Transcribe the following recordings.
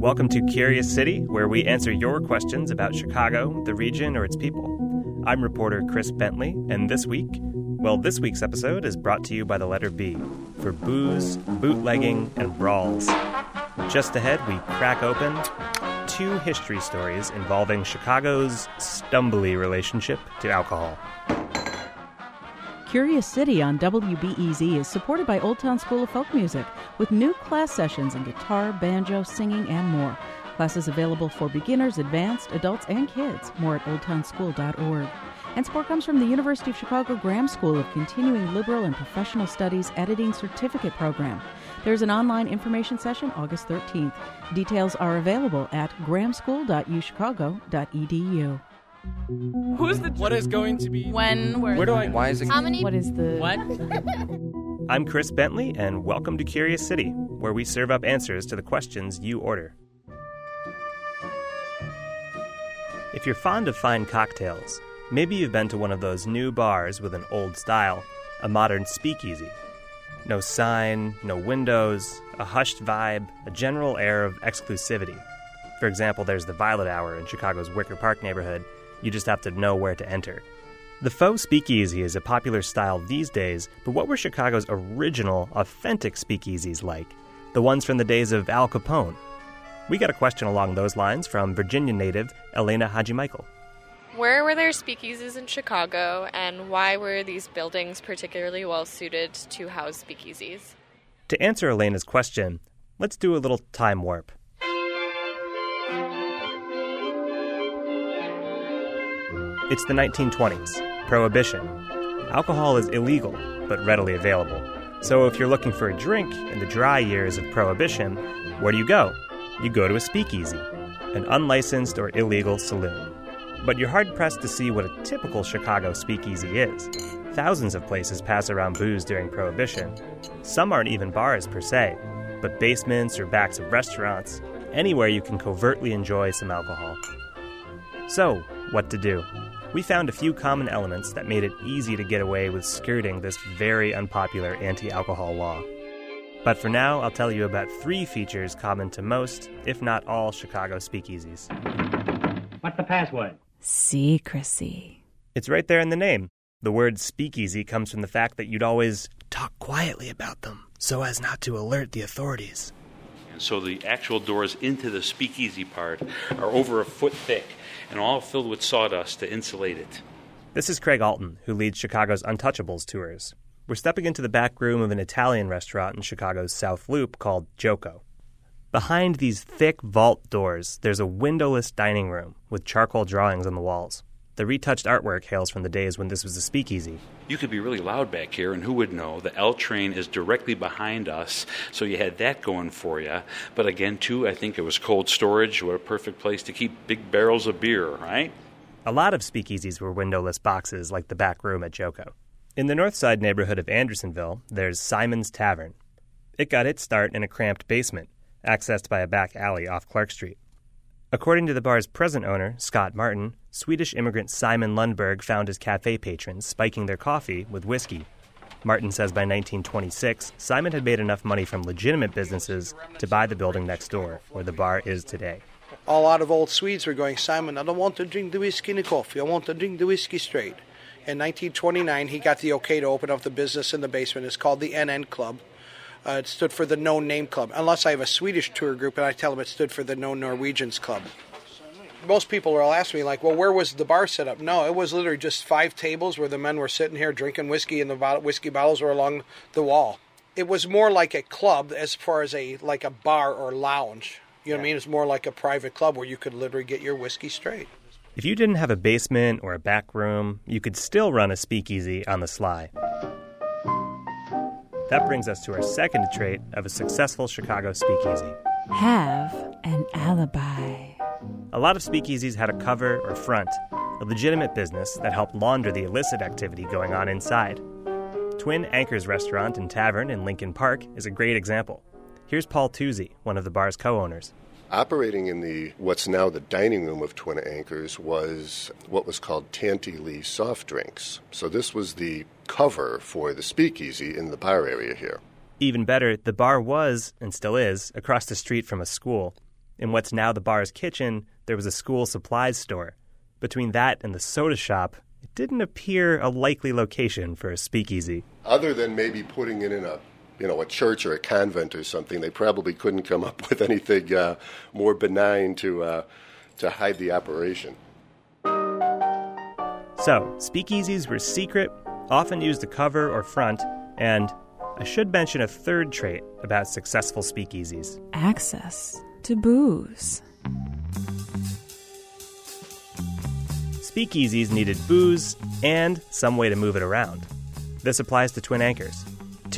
Welcome to Curious City, where we answer your questions about Chicago, the region, or its people. I'm reporter Chris Bentley, and this week, well, this week's episode is brought to you by the letter B for booze, bootlegging, and brawls. Just ahead, we crack open two history stories involving Chicago's stumbly relationship to alcohol. Curious City on WBEZ is supported by Old Town School of Folk Music with new class sessions in guitar, banjo, singing, and more. Classes available for beginners, advanced, adults, and kids. More at oldtownschool.org. And support comes from the University of Chicago Graham School of Continuing Liberal and Professional Studies Editing Certificate Program. There's an online information session August 13th. Details are available at grahamschool.uchicago.edu. Who's the What is going to be? when where, Where do I? Why is it? how many What is the. what? I'm Chris Bentley, and welcome to Curious City, where we serve up answers to the questions you order. If you're fond of fine cocktails, maybe you've been to one of those new bars with an old style, a modern speakeasy. No sign, no windows, a hushed vibe, a general air of exclusivity. For example, there's the Violet Hour in Chicago's Wicker Park neighborhood. You just have to know where to enter. The faux speakeasy is a popular style these days, but what were Chicago's original, authentic speakeasies like? The ones from the days of Al Capone? We got a question along those lines from Virginia native Elena Haji Michael. Where were there speakeasies in Chicago, and why were these buildings particularly well suited to house speakeasies? To answer Elena's question, let's do a little time warp. It's the 1920s, Prohibition. Alcohol is illegal, but readily available. So if you're looking for a drink in the dry years of Prohibition, where do you go? You go to a speakeasy, an unlicensed or illegal saloon. But you're hard pressed to see what a typical Chicago speakeasy is. Thousands of places pass around booze during Prohibition. Some aren't even bars per se, but basements or backs of restaurants, anywhere you can covertly enjoy some alcohol. So, what to do? We found a few common elements that made it easy to get away with skirting this very unpopular anti alcohol law. But for now, I'll tell you about three features common to most, if not all, Chicago speakeasies. What's the password? Secrecy. It's right there in the name. The word speakeasy comes from the fact that you'd always talk quietly about them so as not to alert the authorities. And so the actual doors into the speakeasy part are over a foot thick and all filled with sawdust to insulate it. This is Craig Alton, who leads Chicago's Untouchables tours. We're stepping into the back room of an Italian restaurant in Chicago's South Loop called Gioco. Behind these thick vault doors, there's a windowless dining room with charcoal drawings on the walls. The retouched artwork hails from the days when this was a speakeasy. You could be really loud back here, and who would know? The L train is directly behind us, so you had that going for you. But again, too, I think it was cold storage. What a perfect place to keep big barrels of beer, right? A lot of speakeasies were windowless boxes like the back room at Gioco. In the north side neighborhood of Andersonville, there's Simon's Tavern. It got its start in a cramped basement, accessed by a back alley off Clark Street. According to the bar's present owner, Scott Martin, Swedish immigrant Simon Lundberg found his cafe patrons spiking their coffee with whiskey. Martin says by 1926, Simon had made enough money from legitimate businesses to buy the building next door, where the bar is today. A lot of old Swedes were going, Simon, I don't want to drink the whiskey and the coffee. I want to drink the whiskey straight. In 1929, he got the okay to open up the business in the basement. It's called the NN Club. Uh, it stood for the No Name Club. Unless I have a Swedish tour group and I tell them it stood for the No Norwegians Club. Most people will ask me, like, well, where was the bar set up? No, it was literally just five tables where the men were sitting here drinking whiskey and the whiskey bottles were along the wall. It was more like a club as far as a like a bar or lounge. You know what I mean? It's more like a private club where you could literally get your whiskey straight. If you didn't have a basement or a back room, you could still run a speakeasy on the sly. That brings us to our second trait of a successful Chicago speakeasy. Have an alibi. A lot of speakeasies had a cover or front, a legitimate business that helped launder the illicit activity going on inside. Twin Anchors Restaurant and Tavern in Lincoln Park is a great example. Here's Paul Tuzzi, one of the bar's co owners. Operating in the what's now the dining room of Twin Anchors was what was called Tante Lee soft drinks. So this was the cover for the speakeasy in the bar area here. Even better, the bar was, and still is, across the street from a school. In what's now the bar's kitchen, there was a school supplies store. Between that and the soda shop, it didn't appear a likely location for a speakeasy. Other than maybe putting it in a you know, a church or a convent or something, they probably couldn't come up with anything uh, more benign to uh, to hide the operation. So, speakeasies were secret, often used to cover or front, and I should mention a third trait about successful speakeasies access to booze. Speakeasies needed booze and some way to move it around. This applies to Twin Anchors.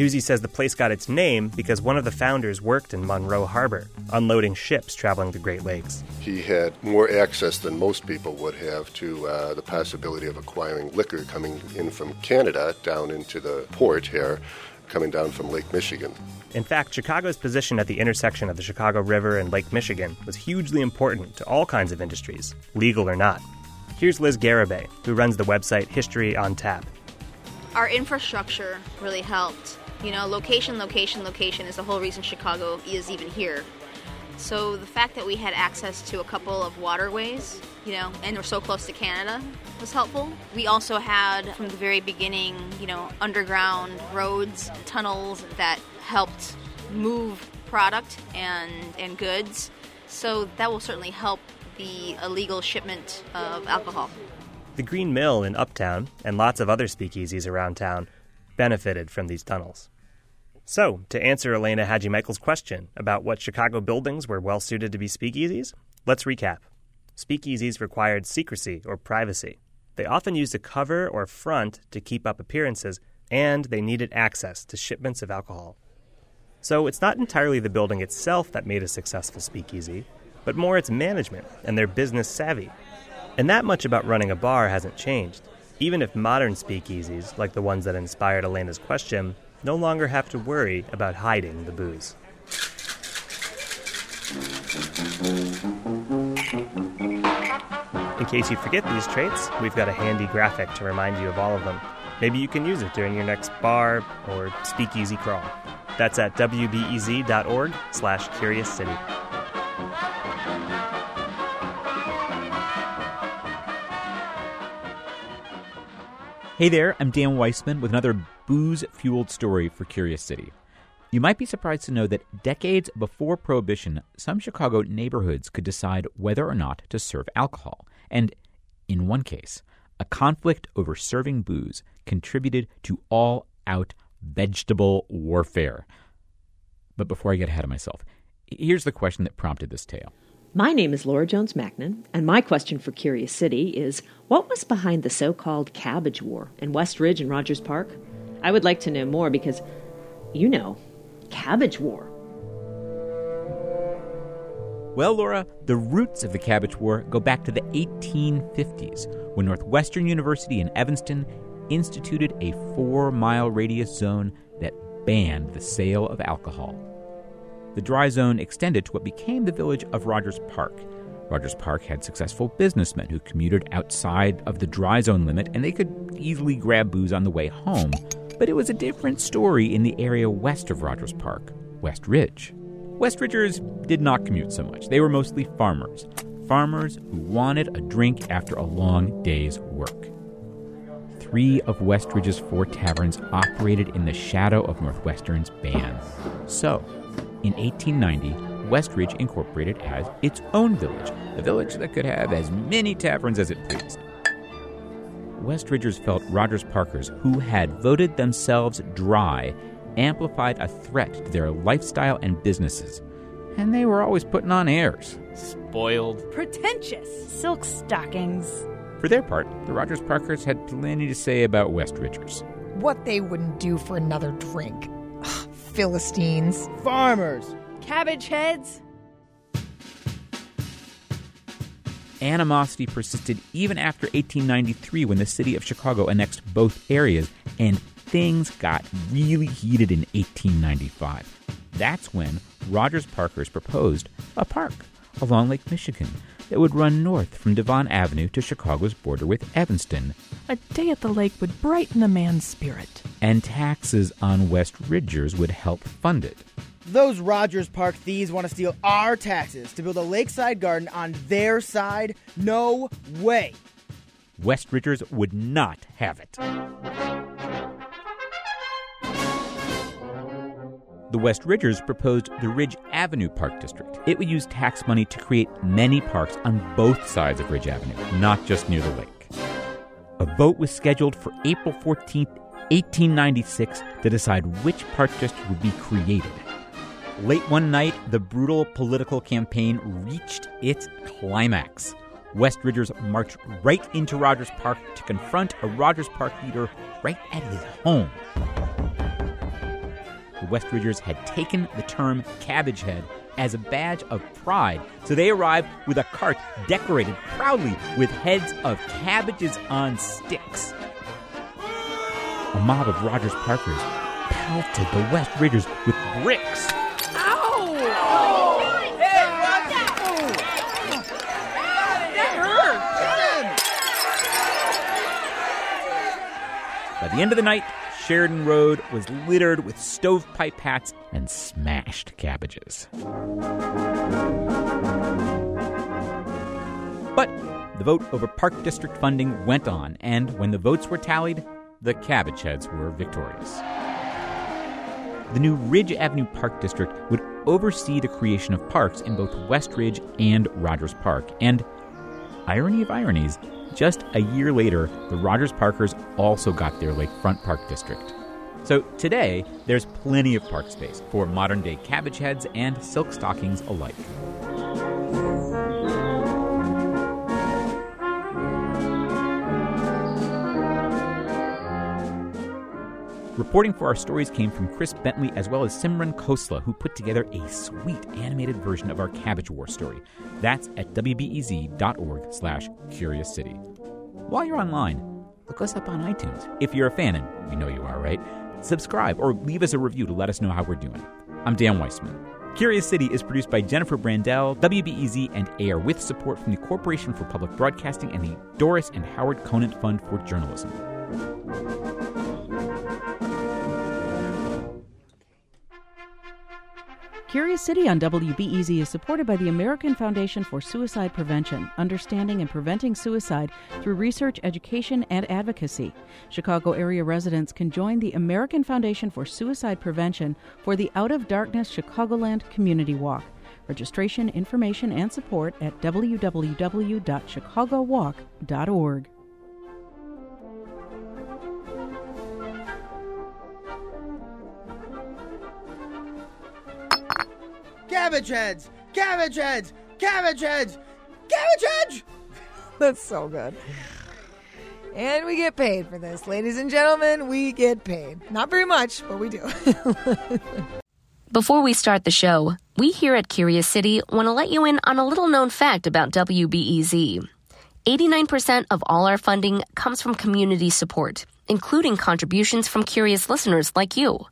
Tuzzi says the place got its name because one of the founders worked in Monroe Harbor, unloading ships traveling the Great Lakes. He had more access than most people would have to uh, the possibility of acquiring liquor coming in from Canada down into the port here, coming down from Lake Michigan. In fact, Chicago's position at the intersection of the Chicago River and Lake Michigan was hugely important to all kinds of industries, legal or not. Here's Liz Garibay, who runs the website History on Tap. Our infrastructure really helped. You know, location, location, location is the whole reason Chicago is even here. So the fact that we had access to a couple of waterways, you know, and we're so close to Canada was helpful. We also had from the very beginning, you know, underground roads, tunnels that helped move product and and goods. So that will certainly help the illegal shipment of alcohol. The Green Mill in Uptown and lots of other speakeasies around town benefited from these tunnels. So, to answer Elena Hadji-Michael's question about what Chicago buildings were well suited to be speakeasies, let's recap. Speakeasies required secrecy or privacy. They often used a cover or front to keep up appearances, and they needed access to shipments of alcohol. So, it's not entirely the building itself that made a successful speakeasy, but more its management and their business savvy. And that much about running a bar hasn't changed even if modern speakeasies, like the ones that inspired Elena's question, no longer have to worry about hiding the booze. In case you forget these traits, we've got a handy graphic to remind you of all of them. Maybe you can use it during your next bar or speakeasy crawl. That's at wbez.org slash curious city. Hey there, I'm Dan Weissman with another booze fueled story for Curious City. You might be surprised to know that decades before Prohibition, some Chicago neighborhoods could decide whether or not to serve alcohol. And in one case, a conflict over serving booze contributed to all out vegetable warfare. But before I get ahead of myself, here's the question that prompted this tale. My name is Laura Jones Macklin, and my question for Curious City is what was behind the so called Cabbage War in West Ridge and Rogers Park? I would like to know more because, you know, Cabbage War. Well, Laura, the roots of the Cabbage War go back to the 1850s when Northwestern University in Evanston instituted a four mile radius zone that banned the sale of alcohol. The dry zone extended to what became the village of Rogers Park. Rogers Park had successful businessmen who commuted outside of the dry zone limit and they could easily grab booze on the way home. But it was a different story in the area west of Rogers Park, West Ridge. West Ridgers did not commute so much. They were mostly farmers. Farmers who wanted a drink after a long day's work. Three of West Ridge's four taverns operated in the shadow of Northwestern's ban. So, in 1890, West Ridge incorporated as its own village, a village that could have as many taverns as it pleased. Westridgers felt Rogers Parkers, who had voted themselves dry, amplified a threat to their lifestyle and businesses. And they were always putting on airs. Spoiled. Pretentious. Silk stockings. For their part, the Rogers Parkers had plenty to say about Westridgers. What they wouldn't do for another drink. Philistines. Farmers. Cabbage heads. Animosity persisted even after 1893 when the city of Chicago annexed both areas, and things got really heated in 1895. That's when Rogers Parkers proposed a park along Lake Michigan. That would run north from Devon Avenue to Chicago's border with Evanston. A day at the lake would brighten a man's spirit. And taxes on West Ridgers would help fund it. Those Rogers Park thieves want to steal our taxes to build a lakeside garden on their side? No way. West Ridgers would not have it. The West Ridgers proposed the Ridge Avenue Park District. It would use tax money to create many parks on both sides of Ridge Avenue, not just near the lake. A vote was scheduled for April 14, 1896, to decide which park district would be created. Late one night, the brutal political campaign reached its climax. West Ridgers marched right into Rogers Park to confront a Rogers Park leader right at his home. The West Ridgers had taken the term cabbage head as a badge of pride, so they arrived with a cart decorated proudly with heads of cabbages on sticks. A mob of Rogers Parkers pelted the West Ridgers with bricks. By the end of the night, Sheridan Road was littered with stovepipe hats and smashed cabbages. But the vote over park district funding went on, and when the votes were tallied, the cabbage heads were victorious. The new Ridge Avenue Park District would oversee the creation of parks in both West Ridge and Rogers Park, and irony of ironies, just a year later, the Rogers Parkers also got their Lakefront Park District. So today, there's plenty of park space for modern day cabbage heads and silk stockings alike. Reporting for our stories came from Chris Bentley as well as Simran Khosla, who put together a sweet animated version of our Cabbage War story. That's at wbez.org slash curious city. While you're online, look us up on iTunes. If you're a fan, and we know you are, right? Subscribe or leave us a review to let us know how we're doing. I'm Dan Weissman. Curious City is produced by Jennifer Brandel, WBEZ, and AIR with support from the Corporation for Public Broadcasting and the Doris and Howard Conant Fund for Journalism. Curious City on WBEZ is supported by the American Foundation for Suicide Prevention, understanding and preventing suicide through research, education, and advocacy. Chicago area residents can join the American Foundation for Suicide Prevention for the Out of Darkness Chicagoland Community Walk. Registration, information, and support at www.chicagowalk.org. Cabbage heads! Cabbage heads! Cabbage heads! Cabbage heads! That's so good. And we get paid for this. Ladies and gentlemen, we get paid. Not very much, but we do. Before we start the show, we here at Curious City want to let you in on a little known fact about WBEZ. 89% of all our funding comes from community support, including contributions from curious listeners like you.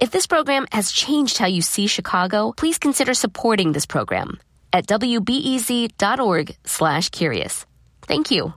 If this program has changed how you see Chicago, please consider supporting this program at wbez.org/curious. Thank you.